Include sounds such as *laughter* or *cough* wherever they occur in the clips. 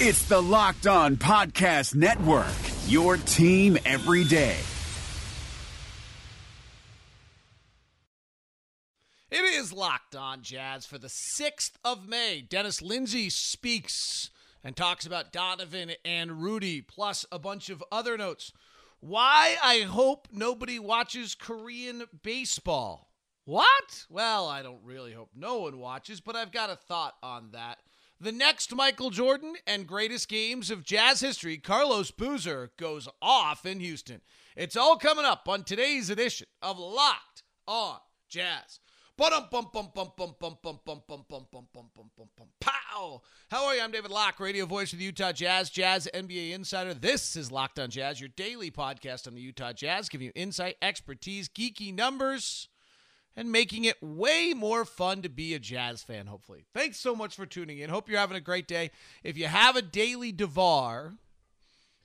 It's the Locked On Podcast Network, your team every day. It is Locked On Jazz for the 6th of May. Dennis Lindsey speaks and talks about Donovan and Rudy, plus a bunch of other notes. Why I hope nobody watches Korean baseball. What? Well, I don't really hope no one watches, but I've got a thought on that. The next Michael Jordan and greatest games of jazz history, Carlos Boozer, goes off in Houston. It's all coming up on today's edition of Locked on Jazz. Pow! How are you? I'm David Locke, radio voice of the Utah Jazz, Jazz NBA insider. This is Locked on Jazz, your daily podcast on the Utah Jazz, giving you insight, expertise, geeky numbers and making it way more fun to be a Jazz fan, hopefully. Thanks so much for tuning in. Hope you're having a great day. If you have a daily DeVar,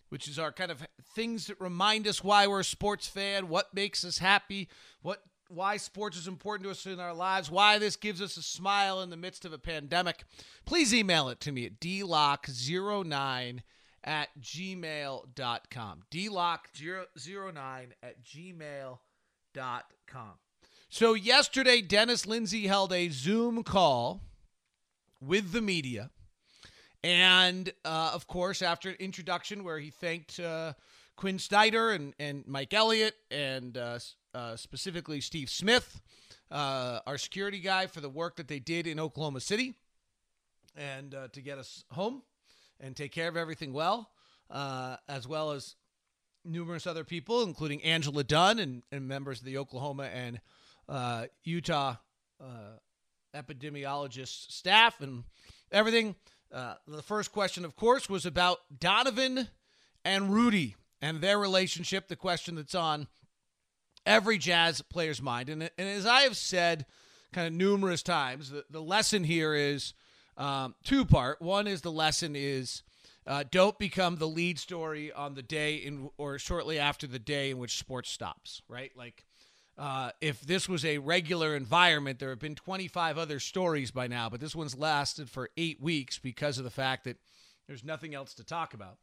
which is our kind of things that remind us why we're a sports fan, what makes us happy, what why sports is important to us in our lives, why this gives us a smile in the midst of a pandemic, please email it to me at dlock09 at gmail.com. dlock09 at gmail.com. So, yesterday, Dennis Lindsey held a Zoom call with the media. And, uh, of course, after an introduction where he thanked uh, Quin Snyder and, and Mike Elliott and uh, uh specifically Steve Smith, uh, our security guy, for the work that they did in Oklahoma City and uh, to get us home and take care of everything well, as well as numerous other people, including Angela Dunn and, and members of the Oklahoma and uh, Utah uh, epidemiologist staff and everything. Uh, the first question, of course, was about Donovan and Rudy and their relationship, the question that's on every Jazz player's mind. And, and as I have said kind of numerous times, the, the lesson here is um, two part. One is the lesson is uh, don't become the lead story on the day in or shortly after the day in which sports stops, right? Like uh, if this was a regular environment, there have been 25 other stories by now, but this one's lasted for eight weeks because of the fact that there's nothing else to talk about.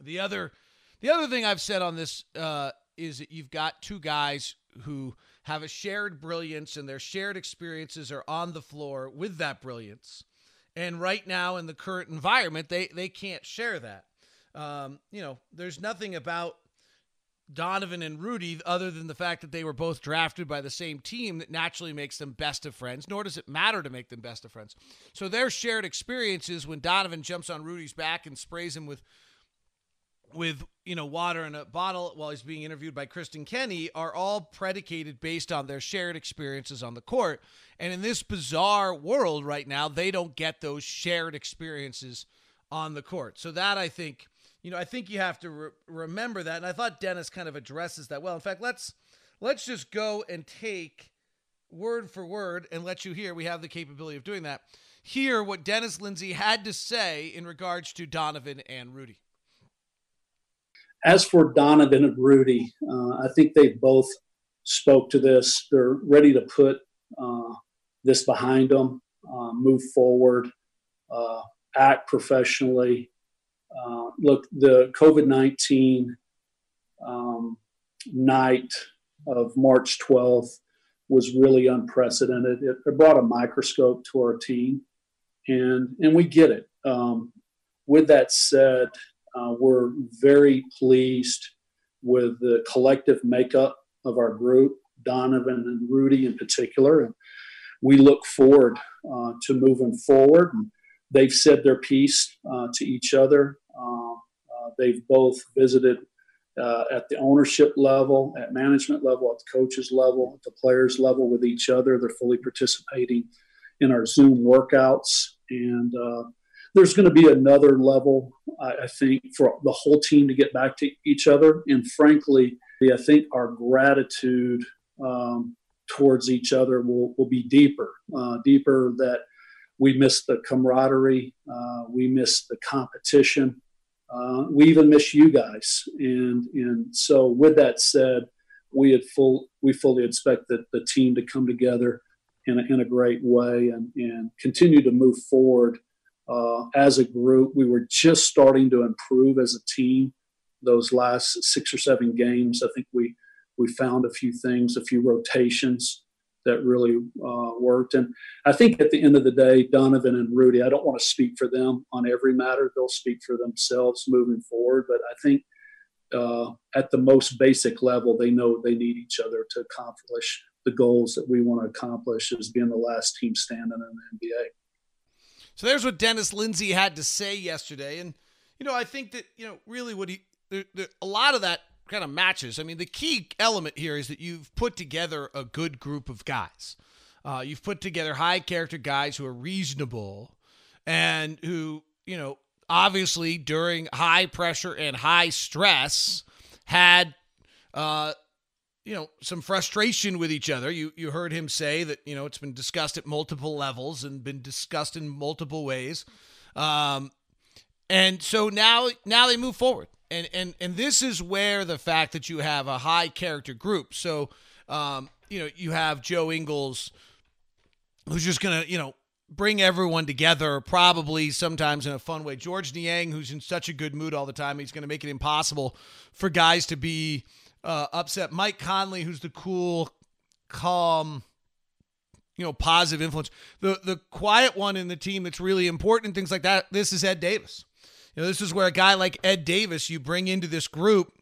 The other, the other thing I've said on this uh, is that you've got two guys who have a shared brilliance, and their shared experiences are on the floor with that brilliance. And right now, in the current environment, they they can't share that. Um, you know, there's nothing about Donovan and Rudy, other than the fact that they were both drafted by the same team, that naturally makes them best of friends, nor does it matter to make them best of friends. So their shared experiences when Donovan jumps on Rudy's back and sprays him with with you know water in a bottle while he's being interviewed by Kristen Kenney are all predicated based on their shared experiences on the court. And in this bizarre world right now, they don't get those shared experiences on the court. So that I think you know, I think you have to re- remember that. And I thought Dennis kind of addresses that well. In fact, let's let's just go and take word for word and let you hear. We have the capability of doing that. Hear what Dennis Lindsey had to say in regards to Donovan and Rudy. As for Donovan and Rudy, uh, I think they both spoke to this. They're ready to put uh, this behind them, uh, move forward, uh, act professionally, uh, look, the COVID 19 um, night of March 12th was really unprecedented. It, it, brought a microscope to our team, and, and we get it. Um, with that said, uh, we're very pleased with the collective makeup of our group, Donovan and Rudy in particular. And we look forward uh, to moving forward. And they've said their piece uh, to each other. Um, uh, they've both visited uh, at the ownership level, at management level, at the coaches level, at the players level with each other. They're fully participating in our Zoom workouts. And uh, there's going to be another level, I, I, think, for the whole team to get back to each other. And frankly, I think our gratitude um, towards each other will, will be deeper, uh, deeper that we miss the camaraderie, uh, we miss the competition, uh, we even miss you guys. And and so with that said, we had full we fully expect that the team to come together in a, in a great way and, and continue to move forward uh, as a group. We were just starting to improve as a team. Those last six or seven games, I think we we found a few things, a few rotations that really uh, worked. And I think at the end of the day, Donovan and Rudy, I don't want to speak for them on every matter. They'll speak for themselves moving forward. But I think uh, at the most basic level, they know they need each other to accomplish the goals that we want to accomplish as being the last team standing in the NBA. So there's what Dennis Lindsey had to say yesterday, and you know I think that you know really what he there, there, a lot of that kind of matches. I mean, the key element here is that you've put together a good group of guys. Uh, you've put together high character guys who are reasonable and who you know obviously during high pressure and high stress had uh, you know some frustration with each other. You you heard him say that you know it's been discussed at multiple levels and been discussed in multiple ways, um, and so now now they move forward. And and and this is where the fact that you have a high character group. So um, you know you have Joe Ingles, who's just gonna you know bring everyone together, probably sometimes in a fun way. George Niang, who's in such a good mood all the time, he's to make it impossible for guys to be uh, upset. Mike Conley, who's the cool, calm, you know, positive influence. The the quiet one in the team that's really important things like that. This is Ed Davis. You know, this is where a guy like Ed Davis you bring into this group,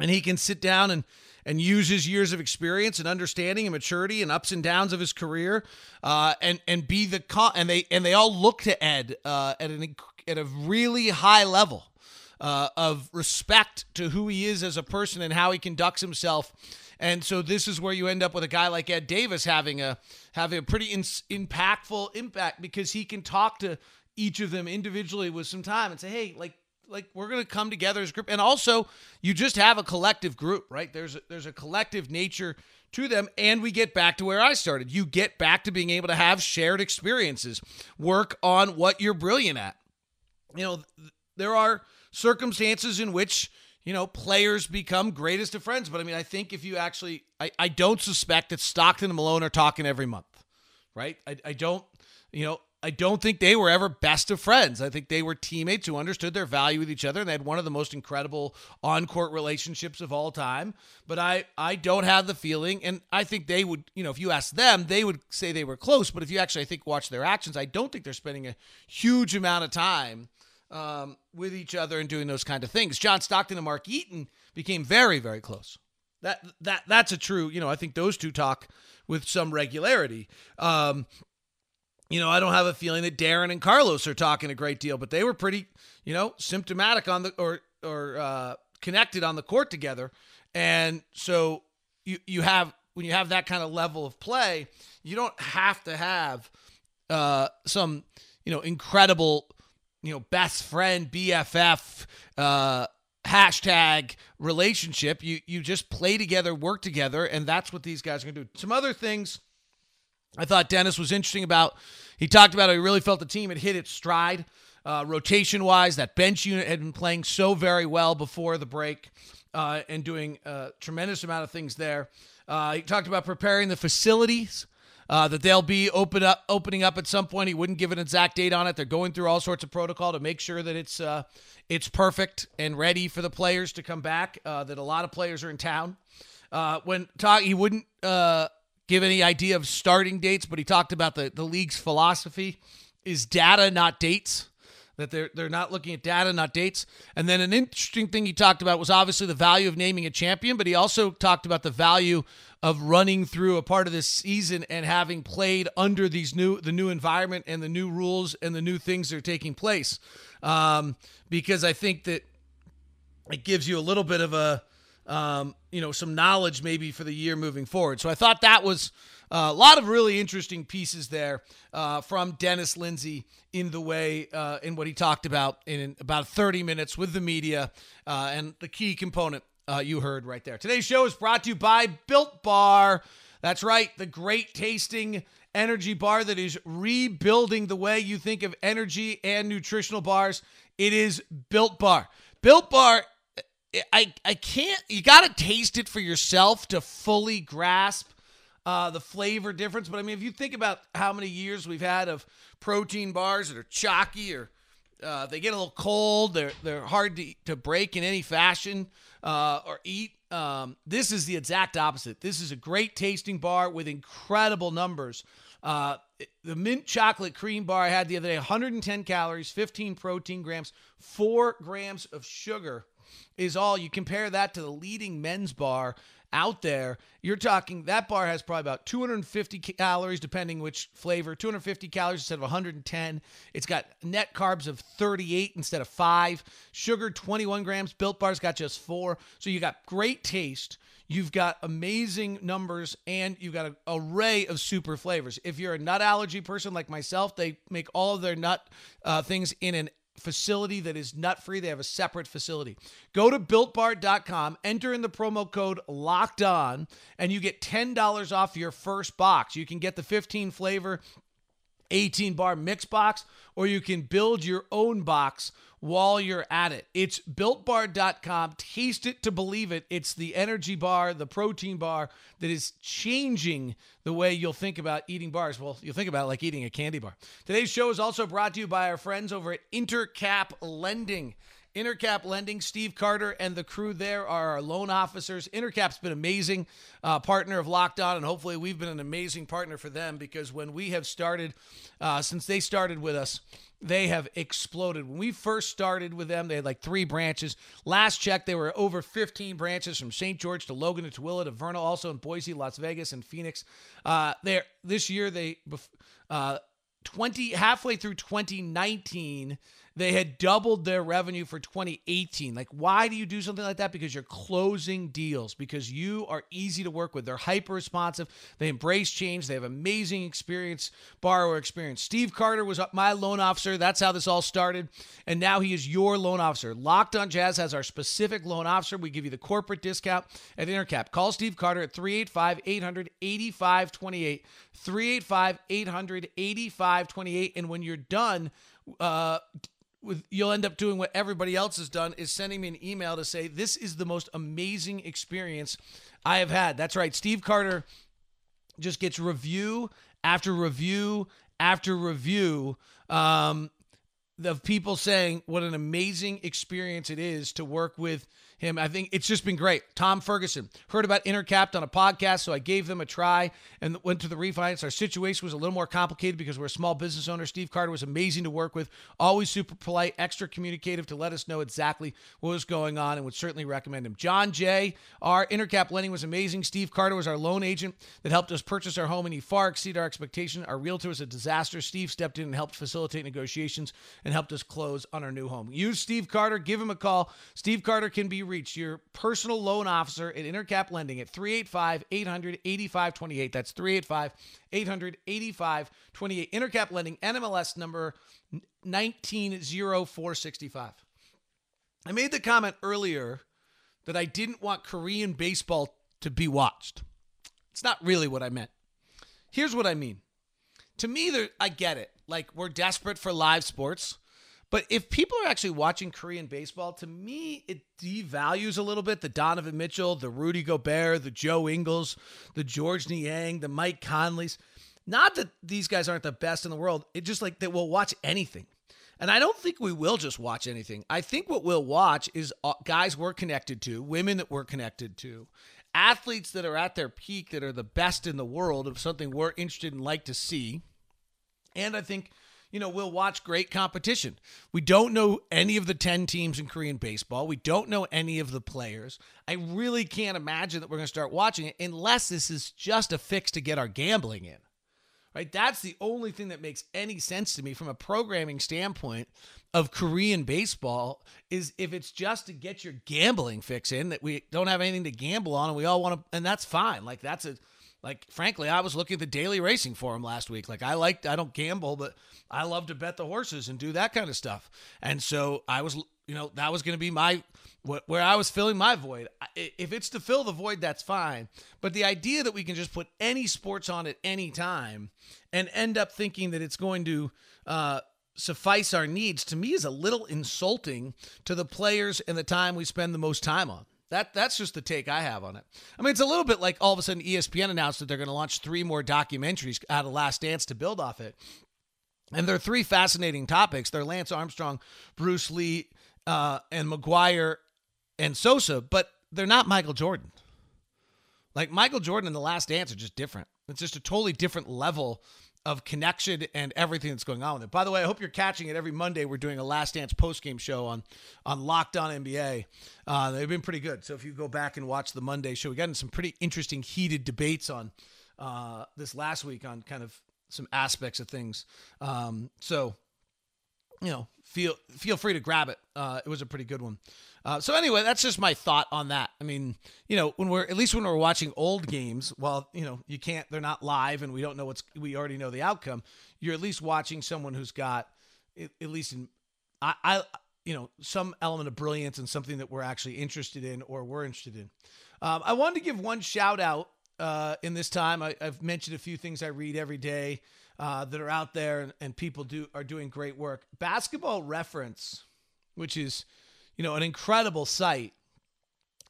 and he can sit down and and use his years of experience and understanding and maturity and ups and downs of his career, uh, and and be the and they and they all look to Ed uh, at an at a really high level uh, of respect to who he is as a person and how he conducts himself. And so this is where you end up with a guy like Ed Davis having a having a pretty in, impactful impact because he can talk to each of them individually with some time and say, "Hey, like like we're going to come together as a group." And also, you just have a collective group, right? There's a, there's a collective nature to them and we get back to where I started. You get back to being able to have shared experiences, work on what you're brilliant at. You know, there are circumstances in which you know players become greatest of friends but i mean i think if you actually i, I don't suspect that stockton and malone are talking every month right I, I don't you know I don't think they were ever best of friends. I think they were teammates who understood their value with each other and they had one of the most incredible on-court relationships of all time. But I I don't have the feeling and I think they would, you know, if you ask them, they would say they were close, but if you actually I think watch their actions, I don't think they're spending a huge amount of time um, with each other and doing those kind of things. John Stockton and Mark Eaton became very, very close. That that that's a true. You know, I think those two talk with some regularity. Um, you know, I don't have a feeling that Deron and Carlos are talking a great deal, but they were pretty, you know, symptomatic on the or or uh, connected on the court together. And so you you have when you have that kind of level of play, you don't have to have uh, some you know incredible you know, best friend, BFF, uh, hashtag relationship. You you just play together, work together, and that's what these guys are gonna do. Some other things I thought Dennis was interesting about. He talked about how he really felt the team had hit its stride. Uh, rotation wise, that bench unit had been playing so very well before the break uh, and doing a tremendous amount of things there. Uh, he talked about preparing the facilities uh, that they'll be open up, opening up at some point. He wouldn't give an exact date on it. They're going through all sorts of protocol to make sure that it's uh, it's perfect and ready for the players to come back. Uh, that a lot of players are in town. Uh, when talk, he wouldn't uh, give any idea of starting dates, but he talked about the the league's philosophy is data, not dates that they're they're not looking at data, not dates. And then an interesting thing he talked about was obviously the value of naming a champion, but he also talked about the value of running through a part of this season and having played under these new the new environment and the new rules and the new things that are taking place. Um, because I think that it gives you a little bit of a um, you know some knowledge maybe for the year moving forward. So I thought that was uh, a lot of really interesting pieces there uh, from Dennis Lindsey in the way uh, in what he talked about in about 30 minutes with the media uh, and the key component uh, you heard right there. Today's show is brought to you by Built Bar. That's right, the great tasting energy bar that is rebuilding the way you think of energy and nutritional bars. It is Built Bar. Built Bar I I can't you got to taste it for yourself to fully grasp uh, the flavor difference. But I mean, if you think about how many years we've had of protein bars that are chalky or uh, they get a little cold, they're they're hard to, to break in any fashion uh, or eat. Um, this is the exact opposite. This is a great tasting bar with incredible numbers. Uh, the mint chocolate cream bar I had the other day 110 calories, 15 protein grams, 4 grams of sugar is all. You compare that to the leading men's bar out there, you're talking that bar has probably about 250 calories, depending which flavor, 250 calories instead of 110. It's got net carbs of 38 instead of five, sugar 21 grams. Built Bar's got just four. So you got great taste. You've got amazing numbers and you've got an array of super flavors. If you're a nut allergy person like myself, they make all of their nut uh, things in an facility that is nut free. They have a separate facility. Go to builtbar.com, enter in the promo code locked on, and you get $10 off your first box. You can get the 15 flavor 18 bar mix box, or you can build your own box while you're at it. It's builtbar.com. Taste it to believe it. It's the energy bar, the protein bar that is changing the way you'll think about eating bars. Well, you'll think about it like eating a candy bar. Today's show is also brought to you by our friends over at Intercap Lending. Intercap Lending, Steve Carter and the crew there are our loan officers. Intercap's been amazing uh, partner of Locked On, and hopefully we've been an amazing partner for them because when we have started, uh, since they started with us, they have exploded. When we first started with them, they had like three branches. Last check, they were over 15 branches from St. George to Logan to Tooele to Vernal, also in Boise, Las Vegas, and Phoenix. Uh, there this year, they uh, 20 halfway through 2019 they had doubled their revenue for 2018. Like, why do you do something like that? Because you're closing deals, because you are easy to work with. They're hyper responsive. They embrace change. They have amazing experience, borrower experience. Steve Carter was my loan officer. That's how this all started. And now he is your loan officer. Locked on Jazz has our specific loan officer. We give you the corporate discount at Intercap. Call Steve Carter at 385 800 8528. 385 800 8528. And when you're done, uh, with you'll end up doing what everybody else has done is sending me an email to say this is the most amazing experience I have had. That's right. Steve Carter just gets review after review after review um, of people saying what an amazing experience it is to work with him. I think it's just been great. Tom Ferguson heard about Intercapped on a podcast, so I gave them a try and went to the refinance. Our situation was a little more complicated because we're a small business owner. Steve Carter was amazing to work with, always super polite, extra communicative to let us know exactly what was going on, and would certainly recommend him. John Jay, our Intercap lending was amazing. Steve Carter was our loan agent that helped us purchase our home, and he far exceeded our expectation. Our realtor was a disaster. Steve stepped in and helped facilitate negotiations and helped us close on our new home. Use Steve Carter. Give him a call. Steve Carter can be reached, your personal loan officer at Intercap Lending at 385 800 8528. That's 385 800 8528. Intercap Lending, NMLS number 190465. I made the comment earlier that I didn't want Korean baseball to be watched. It's not really what I meant. Here's what I mean. To me, there, I get it. Like, we're desperate for live sports. But if people are actually watching Korean baseball, to me, it devalues a little bit the Donovan Mitchell, the Rudy Gobert, the Joe Ingles, the George Niang, the Mike Conleys. Not that these guys aren't the best in the world. It just like that we'll watch anything. And I don't think we will just watch anything. I think what we'll watch is uh, guys we're connected to, women that we're connected to, athletes that are at their peak that are the best in the world of something we're interested and like to see. And I think you know, we'll watch great competition. We don't know any of the 10 teams in Korean baseball. We don't know any of the players. I really can't imagine that we're going to start watching it unless this is just a fix to get our gambling in. Right? That's the only thing that makes any sense to me from a programming standpoint of Korean baseball is if it's just to get your gambling fix in that we don't have anything to gamble on and we all want to and that's fine. Like that's a like frankly, I was looking at the daily racing forum last week. Like I liked I don't gamble, but I love to bet the horses and do that kind of stuff. And so I was you know, that was going to be my where I was filling my void. If it's to fill the void, that's fine. But the idea that we can just put any sports on at any time and end up thinking that it's going to uh, suffice our needs to me is a little insulting to the players and the time we spend the most time on. That that's just the take I have on it. I mean, it's a little bit like all of a sudden ESPN announced that they're going to launch three more documentaries out of Last Dance to build off it. And they're three fascinating topics. They're Lance Armstrong, Bruce Lee, uh, and McGwire, and Sosa, but they're not Michael Jordan. Like Michael Jordan and The Last Dance are just different. It's just a totally different level of connection and everything that's going on with it. By the way, I hope you're catching it every Monday. We're doing a Last Dance post game show on on Locked On NBA. Uh, they've been pretty good. So if you go back and watch the Monday show, we got in some pretty interesting heated debates on uh, this last week on kind of some aspects of things. Um, so you know, feel feel free to grab it. Uh, it was a pretty good one. Uh, so anyway, that's just my thought on that. I mean, you know, when we're at least when we're watching old games, well, you know, you can't. They're not live, and we don't know what's. We already know the outcome. You're at least watching someone who's got, at, at least in, I, I, you know, some element of brilliance and something that we're actually interested in or we're interested in. Um, I wanted to give one shout out uh, in this time. I, I've mentioned a few things I read every day uh, that are out there and, and people do are doing great work. Basketball Reference, which is you know an incredible site,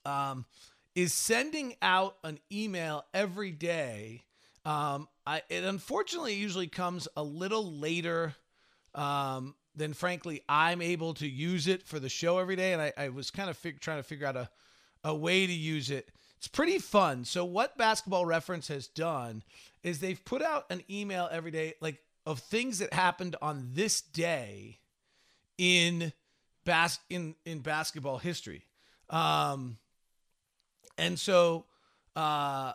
um, is sending out an email every day. Um, I, it unfortunately usually comes a little later um, than frankly I'm able to use it for the show every day, and I, I was kind of fig- trying to figure out a a way to use it. It's pretty fun. So what Basketball Reference has done is they've put out an email every day like of things that happened on this day in bas- in in basketball history. Um and so uh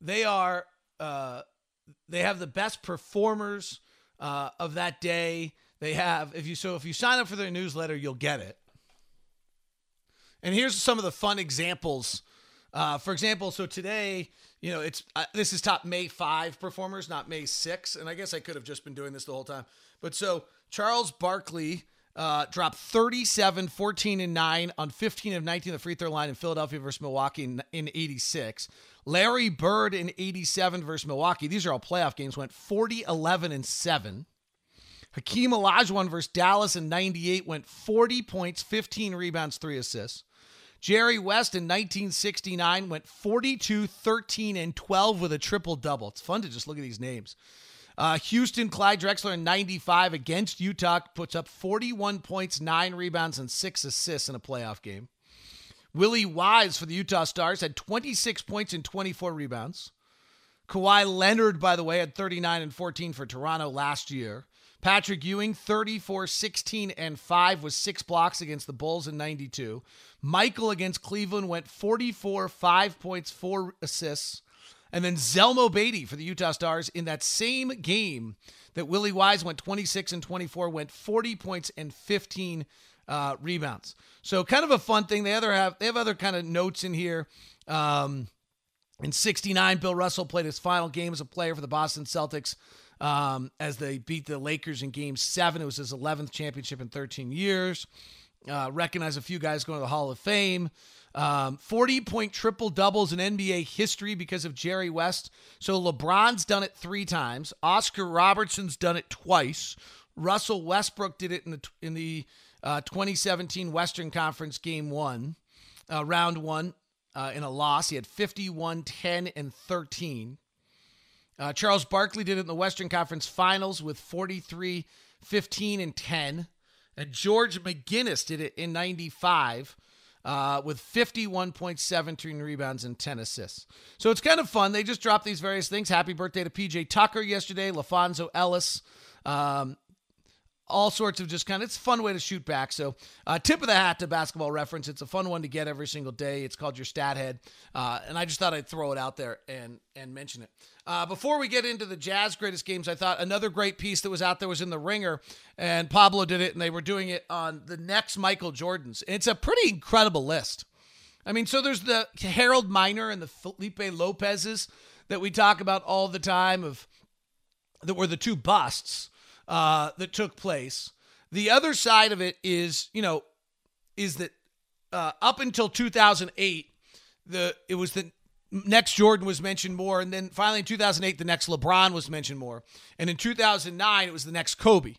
they are uh they have the best performers uh of that day. They have if you so if you sign up for their newsletter, you'll get it. And here's some of the fun examples. Uh, for example, so today, you know, it's uh, this is top May 5 performers, not May 6. And I guess I could have just been doing this the whole time. But so Charles Barkley uh, dropped 37, 14, and 9 on 15 of 19 the free throw line in Philadelphia versus Milwaukee in, in 86. Larry Bird in 87 versus Milwaukee. These are all playoff games, went 40, 11, and 7. Hakeem Olajuwon versus Dallas in 98 went 40 points, 15 rebounds, 3 assists. Jerry West in 1969 went 42, 13, and 12 with a triple double. It's fun to just look at these names. Uh, Houston, Clyde Drexler in 95 against Utah puts up 41 points, 9 rebounds, and 6 assists in a playoff game. Willie Wise for the Utah Stars had 26 points and 24 rebounds. Kawhi Leonard, by the way, had 39 and 14 for Toronto last year. Patrick Ewing, 34, 16, and 5 with six blocks against the Bulls in 92. Michael against Cleveland went 44, 5 points, 4 assists. And then Zelmo Beaty for the Utah Stars in that same game that Willie Wise went 26 and 24, went 40 points and 15 uh, rebounds. So kind of a fun thing. They other have they have other kind of notes in here. Um, in 69, Bill Russell played his final game as a player for the Boston Celtics um, as they beat the Lakers in game seven. It was his 11th championship in 13 years. Uh, recognize a few guys going to the Hall of Fame. Um, 40 point triple doubles in NBA history because of Jerry West. So LeBron's done it three times. Oscar Robertson's done it twice. Russell Westbrook did it in the in the uh, 2017 Western Conference Game One, uh, Round One, uh, in a loss. He had 51, 10, and 13. Uh, Charles Barkley did it in the Western Conference Finals with 43, 15, and 10. And George McGinnis did it in 95 uh, with 51.17 rebounds and 10 assists. So it's kind of fun. They just dropped these various things. Happy birthday to PJ Tucker yesterday, LaFonso Ellis. Um, all sorts of just kind of it's a fun way to shoot back. So uh, tip of the hat to basketball reference. It's a fun one to get every single day. It's called your Stathead. Uh, and i just thought i'd throw it out there and and mention it. Uh, before we get into the jazz greatest games i thought another great piece that was out there was in the ringer and pablo did it and they were doing it on the next michael jordans. It's a pretty incredible list. I mean so there's the harold miner and the felipe lopez's that we talk about all the time of that were the two busts uh, that took place. The other side of it is, you know, is that uh, up until 2008, the it was the next Jordan was mentioned more, and then finally in 2008, the next LeBron was mentioned more, and in 2009, it was the next Kobe.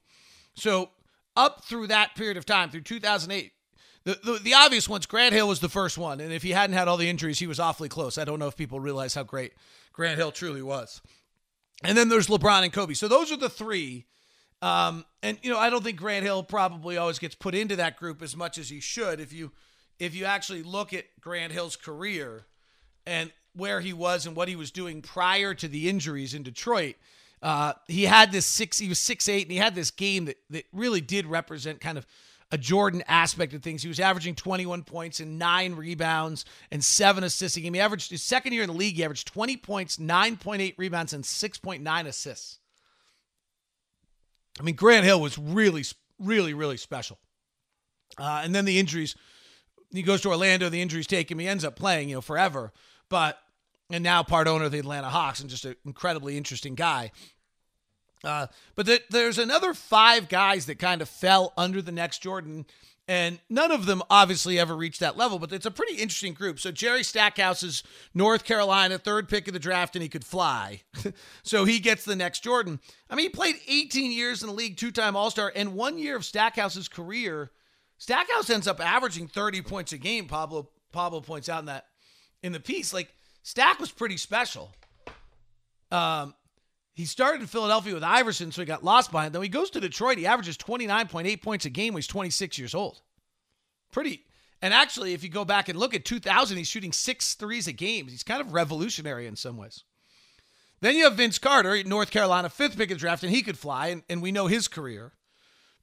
So up through that period of time, through 2008, the, the, the obvious ones, Grant Hill was the first one. And if he hadn't had all the injuries, he was awfully close. I don't know if people realize how great Grant Hill truly was. And then there's LeBron and Kobe. So those are the three. Um, and you know, I don't think Grant Hill probably always gets put into that group as much as he should. If you if you actually look at Grant Hill's career and where he was and what he was doing prior to the injuries in Detroit, uh, he had this six. He was six eight, and he had this game that that really did represent kind of a Jordan aspect of things. He was averaging 21 points and nine rebounds and seven assists a game. He averaged his second year in the league, he averaged 20 points, 9.8 rebounds, and 6.9 assists. I mean, Grant Hill was really, really, really special. Uh, and then the injuries, he goes to Orlando, the injuries take him. He ends up playing, you know, forever. But, and now part owner of the Atlanta Hawks and just an incredibly interesting guy. Uh, but th- there's another five guys that kind of fell under the next Jordan, and none of them obviously ever reached that level. But it's a pretty interesting group. So Jerry Stackhouse is North Carolina, third pick of the draft, and he could fly, *laughs* so he gets the next Jordan. I mean, he played 18 years in the league, two-time All-Star, and one year of Stackhouse's career. Stackhouse ends up averaging 30 points a game. Pablo Pablo points out in that in the piece, like Stack was pretty special. Um, he started in Philadelphia with Iverson, so he got lost behind. Though he goes to Detroit, he averages 29.8 points a game when he's 26 years old. Pretty. And actually, if you go back and look at 2000, he's shooting six threes a game. He's kind of revolutionary in some ways. Then you have Vince Carter, North Carolina, fifth pick of the draft, and he could fly, and, and we know his career.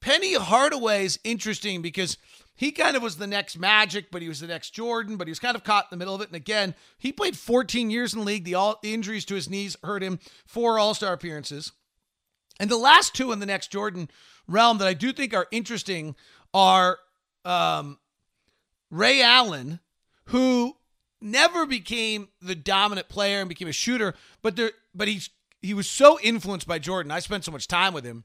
Penny Hardaway is interesting because he kind of was the next Magic, but he was the next Jordan, but he was kind of caught in the middle of it. And again, he played 14 years in the league. The, all, injuries to his knees hurt him. Four All Star appearances. And the last two in the next Jordan realm that I do think are interesting are um, Ray Allen, who never became the dominant player and became a shooter, but there, but he's he was so influenced by Jordan. I spent so much time with him.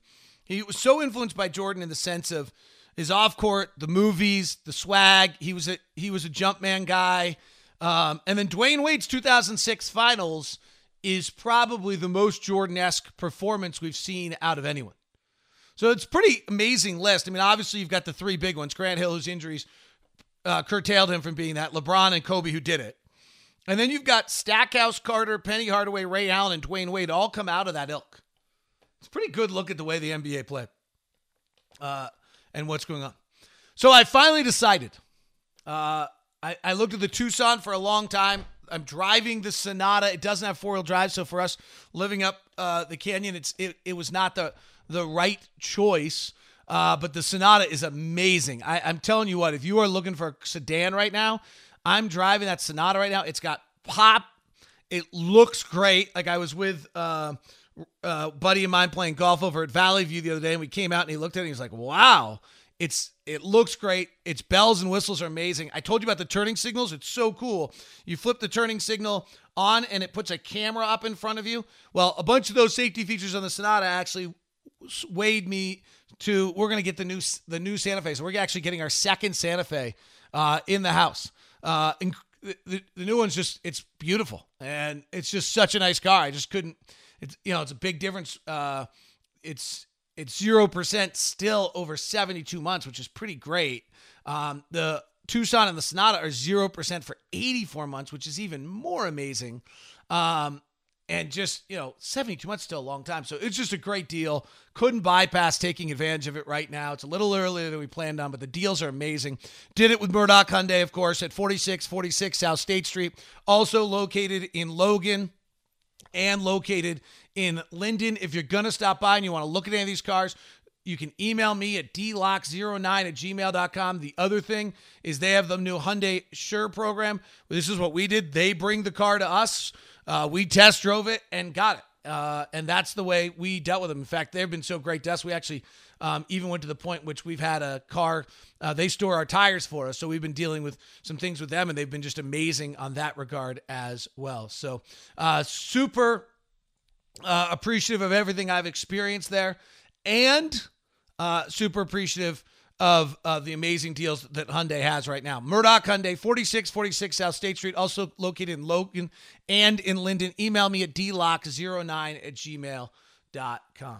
He was so influenced by Jordan in the sense of his off court, the movies, the swag. He was a he was a Jumpman guy. Um, and then Dwyane Wade's 2006 finals is probably the most Jordan-esque performance we've seen out of anyone. So it's pretty amazing list. I mean, obviously you've got the three big ones: Grant Hill, whose injuries uh, curtailed him from being that, LeBron and Kobe, who did it, and then you've got Stackhouse, Carter, Penny Hardaway, Ray Allen, and Dwyane Wade all come out of that ilk. It's pretty good look at the way the NBA play Uh, and what's going on. So I finally decided. Uh, I, I looked at the Tucson for a long time. I'm driving the Sonata. It doesn't have four wheel drive, so for us living up uh, the canyon, it's it, it was not the the right choice. Uh, but the Sonata is amazing. I, I'm telling you what, if you are looking for a sedan right now, I'm driving that Sonata right now. It's got pop. It looks great. Like I was with uh, uh, buddy of mine playing golf over at Valley View the other day, and we came out and he looked at it and he was like, "Wow, it's it looks great. Its bells and whistles are amazing. I told you about the turning signals. It's so cool. You flip the turning signal on, and it puts a camera up in front of you. Well, a bunch of those safety features on the Sonata actually swayed me to we're going to get the new the new Santa Fe. So we're actually getting our second Santa Fe uh, in the house. Uh, the, the new one's just it's beautiful and it's just such a nice car. I just couldn't it's you know it's a big difference. Uh, it's it's zero percent still over 72 months, which is pretty great. Um, the Tucson and the Sonata are zero percent for 84 months, which is even more amazing. Um, and just you know 72 months still a long time so it's just a great deal couldn't bypass taking advantage of it right now it's a little earlier than we planned on but the deals are amazing did it with murdock hyundai of course at 4646 south state street also located in logan and located in Lindon. If you're going to stop by and you want to look at any of these cars, you can email me at dlock09 at gmail.com. The other thing is they have the new Hyundai Sure program. This is what we did. They bring the car to us. Uh, we test drove it and got it. Uh, and that's the way we dealt with them. In fact, they've been so great to us. We actually um, even went to the point which we've had a car. Uh, they store our tires for us, so we've been dealing with some things with them, and they've been just amazing on that regard as well. So uh, super uh, appreciative of everything I've experienced there, and uh, super appreciative of uh, the amazing deals that Hyundai has right now. Murdock Hyundai, 4646 South State Street, also located in Logan and in Lindon. Email me at dlock09 at gmail.com.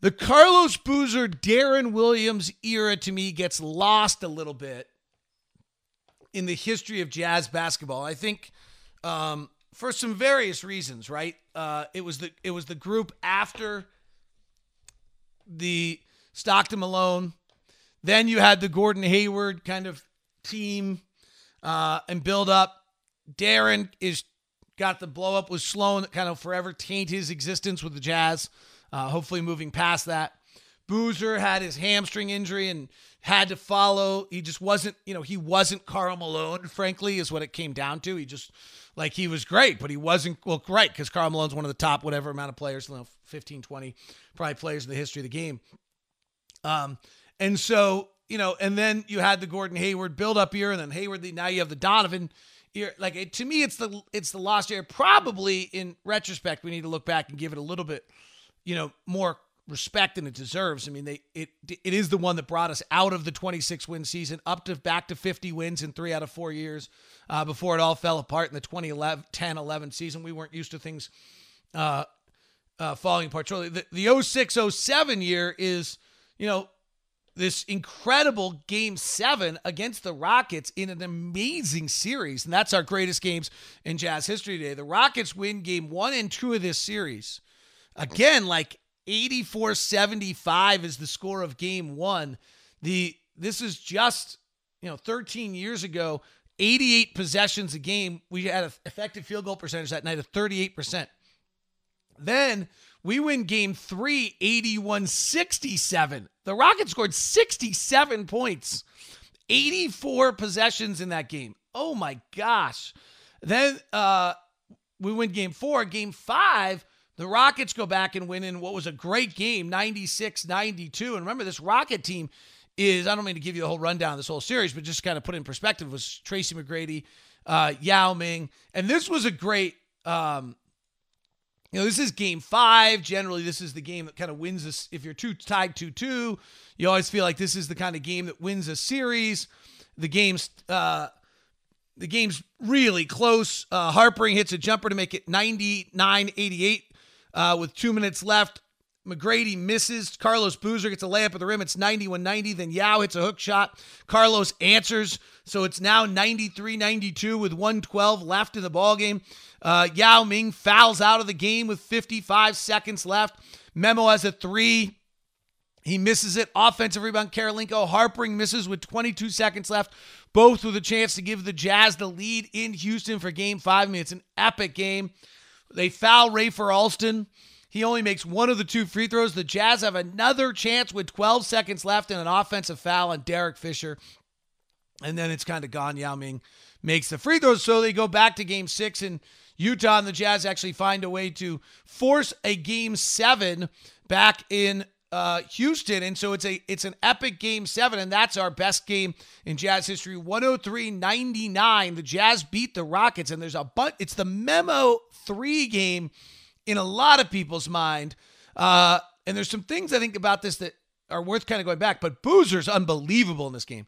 The Carlos Boozer, Deron Williams era to me gets lost a little bit in the history of Jazz basketball. I think um, for some various reasons, right? Uh, it was the it was the group after the Stockton Malone. Then you had the Gordon Hayward kind of team uh, and build up. Deron is got the blow up with Sloan that kind of forever taint his existence with the Jazz. Uh, hopefully, moving past that. Boozer had his hamstring injury and had to follow. He just wasn't, you know, he wasn't Karl Malone, frankly, is what it came down to. He just, like, he was great, but he wasn't, well, great, because Karl Malone's one of the top, whatever amount of players, you know, 15, 20, probably players in the history of the game. Um, and so, you know, and then you had the Gordon Hayward build up here, and then Hayward, now you have the Donovan here. Like, it, to me, it's the, it's the lost year. Probably in retrospect, we need to look back and give it a little bit you know, more respect than it deserves. I mean, they it it is the one that brought us out of the 26 win season up to back to 50 wins in three out of four years uh, before it all fell apart in the 2011 10 11 season. We weren't used to things uh, uh, falling apart. Truly, the, the 06 07 year is you know this incredible game seven against the Rockets in an amazing series. And that's our greatest games in Jazz history today. The Rockets win game one and two of this series. Again, like 84 75 is the score of game one. The this is just you know 13 years ago 88 possessions a game. We had an effective field goal percentage that night of 38% then we win game three 81 67 the rockets scored 67 points. 84 possessions in that game. Oh my gosh. Then uh we win game four. Game five the Rockets go back and win in what was a great game, 96 92. And remember, this Rocket team is, I don't mean to give you a whole rundown of this whole series, but just kind of put in perspective was Tracy McGrady, uh, Yao Ming. And this was a great, um, you know, this is game five. Generally, this is the game that kind of wins this. If you're two tied 2 2, you always feel like this is the kind of game that wins a series. The game's, uh, the game's really close. Uh, Harpring hits a jumper to make it 99 88 uh, with two minutes left. McGrady misses. Carlos Boozer gets a layup at the rim. It's 91 90. Then Yao hits a hook shot. Carlos answers. So it's now 93 92 with 112 left in the ballgame. Uh, Yao Ming fouls out of the game with 55 seconds left. Memo has a three. He misses it. Offensive rebound, Kirilenko. Harpring misses with 22 seconds left. Both with a chance to give the Jazz the lead in Houston for game five. I mean, it's an epic game. They foul Rafer Alston. He only makes one of the two free throws. The Jazz have another chance with 12 seconds left and an offensive foul on Derek Fisher. And then it's kind of gone. Yao Ming makes the free throws. So they go back to game six, and Utah and the Jazz actually find a way to force a game seven back in uh, Houston, and so it's a it's an epic game seven, and that's our best game in Jazz history. 103-99. The Jazz beat the Rockets, and there's a but it's the memo three game in a lot of people's mind. Uh, and there's some things I think about this that are worth kind of going back, but Boozer's unbelievable in this game.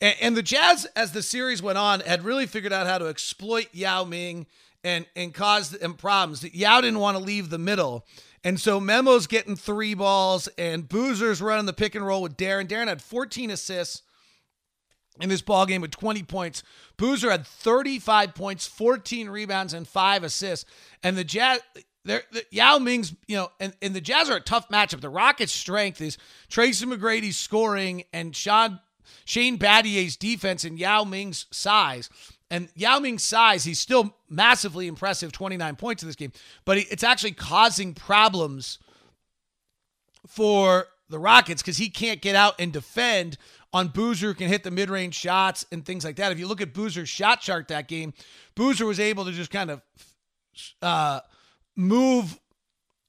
And, and the Jazz, as the series went on, had really figured out how to exploit Yao Ming and and cause them problems. Yao didn't want to leave the middle. And so Memo's getting three balls, and Boozer's running the pick and roll with Deron. Deron had 14 assists in this ball game with 20 points. Boozer had 35 points, 14 rebounds, and five assists. And the Jazz, the, Yao Ming's, you know, and, and the Jazz are a tough matchup. The Rockets' strength is Tracy McGrady's scoring and Sean Shane Battier's defense and Yao Ming's size. And Yao Ming's size, he's still massively impressive, 29 points in this game, but it's actually causing problems for the Rockets because he can't get out and defend on Boozer who can hit the mid-range shots and things like that. If you look at Boozer's shot chart that game, Boozer was able to just kind of uh, move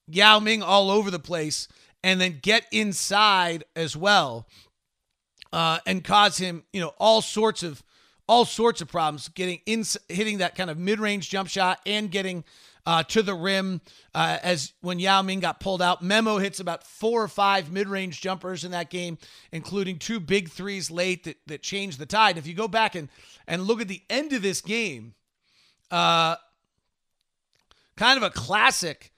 Yao Ming all over the place and then get inside as well uh, and cause him, you know, all sorts of all sorts of problems getting in, hitting that kind of mid-range jump shot and getting uh, to the rim. Uh, as when Yao Ming got pulled out, Memo hits about four or five mid-range jumpers in that game, including two big threes late that that changed the tide. If you go back and and look at the end of this game, uh, kind of a classic.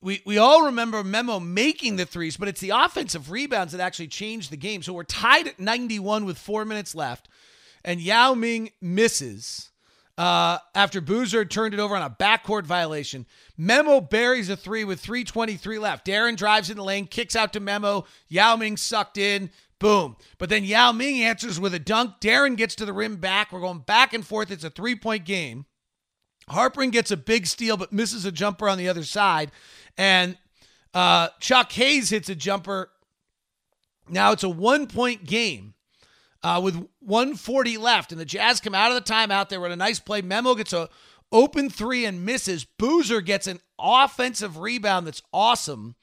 We, we all remember Memo making the threes, but it's the offensive rebounds that actually changed the game. So we're tied at 91 with four minutes left and Yao Ming misses uh, after Boozer turned it over on a backcourt violation. Memo buries a three with 3.23 left. Deron drives in the lane, kicks out to Memo. Yao Ming sucked in. Boom. But then Yao Ming answers with a dunk. Deron gets to the rim back. We're going back and forth. It's a three point game. Harpring gets a big steal, but misses a jumper on the other side. And uh, Chuck Hayes hits a jumper. Now it's a one point game uh, with 140 left, and the Jazz come out of the timeout. They were in a nice play. Memo gets a open three and misses. Boozer gets an offensive rebound that's awesome.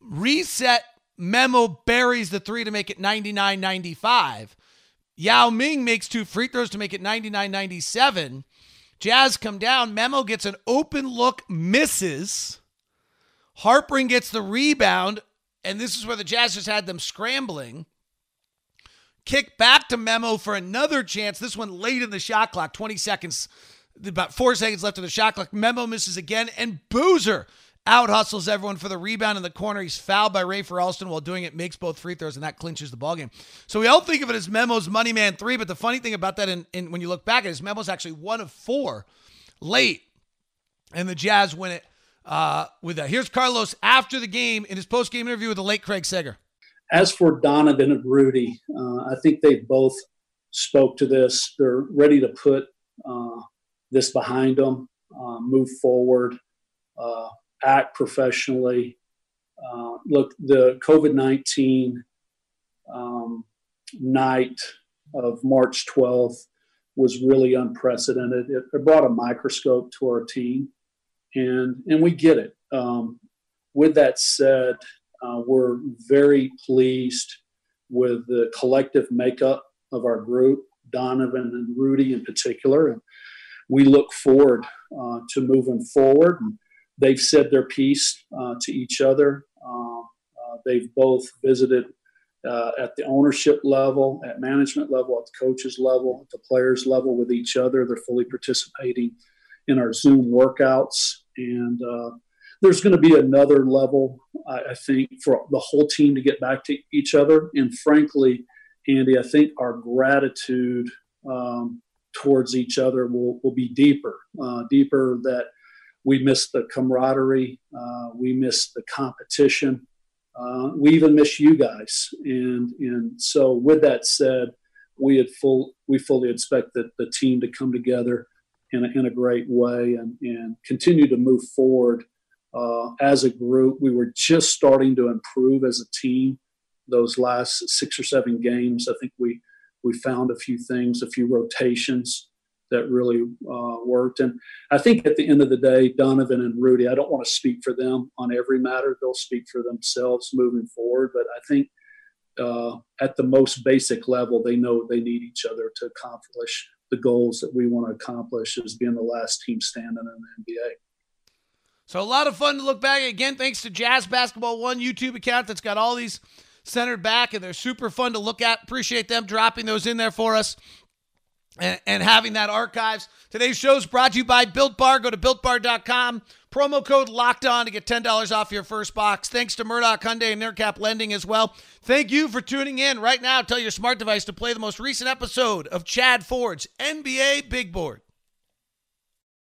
Reset. Memo buries the three to make it 99 95. Yao Ming makes two free throws to make it 99 97. Jazz come down. Memo gets an open look, misses. Harpring gets the rebound, and this is where the Jazz just had them scrambling. Kick back to Memo for another chance. This one late in the shot clock, 20 seconds, about four seconds left in the shot clock. Memo misses again, and Boozer out hustles everyone for the rebound in the corner. He's fouled by Rafer Alston while doing it, makes both free throws, and that clinches the ballgame. So we all think of it as Memo's money man three, but the funny thing about that, in when you look back at it, is Memo's actually one of four late, and the Jazz win it uh, with that. Here's Carlos after the game in his post game interview with the late Craig Sager. As for Donovan and Rudy, uh, I think they both spoke to this. They're ready to put uh, this behind them, uh, move forward, uh, act professionally. Uh, look, the COVID 19 um, night of March 12th was really unprecedented. It, it, brought a microscope to our team, and and we get it. Um, with that said, uh, we're very pleased with the collective makeup of our group, Donovan and Rudy in particular. And we look forward uh, to moving forward. And they've said their piece uh, to each other. Um, uh, they've both visited uh, at the ownership level, at management level, at the coaches level, at the players level with each other. They're fully participating in our Zoom workouts. And uh, there's going to be another level, I, I think, for the whole team to get back to each other. And frankly, Andy, I think our gratitude um, towards each other will, will be deeper, uh, deeper that we miss the camaraderie, uh, we miss the competition, uh, we even miss you guys. And and so, with that said, we had full we fully expect that the team to come together in a, in a great way and, and continue to move forward uh, as a group. We were just starting to improve as a team. Those last six or seven games, I think we we found a few things, a few rotations that really uh, worked. And I think at the end of the day, Donovan and Rudy, I don't want to speak for them on every matter. They'll speak for themselves moving forward. But I think uh, at the most basic level, they know they need each other to accomplish the goals that we want to accomplish as being the last team standing in the NBA. So a lot of fun to look back again. Thanks to Jazz Basketball One YouTube account that's got all these centered back, and they're super fun to look at. Appreciate them dropping those in there for us. and, and having that archives. Today's show is brought to you by Built Bar. Go to builtbar.com. Promo code locked on to get $10 off your first box. Thanks to Murdock Hyundai and Intercap Lending as well. Thank you for tuning in right now. Tell your smart device to play the most recent episode of Chad Ford's NBA Big Board.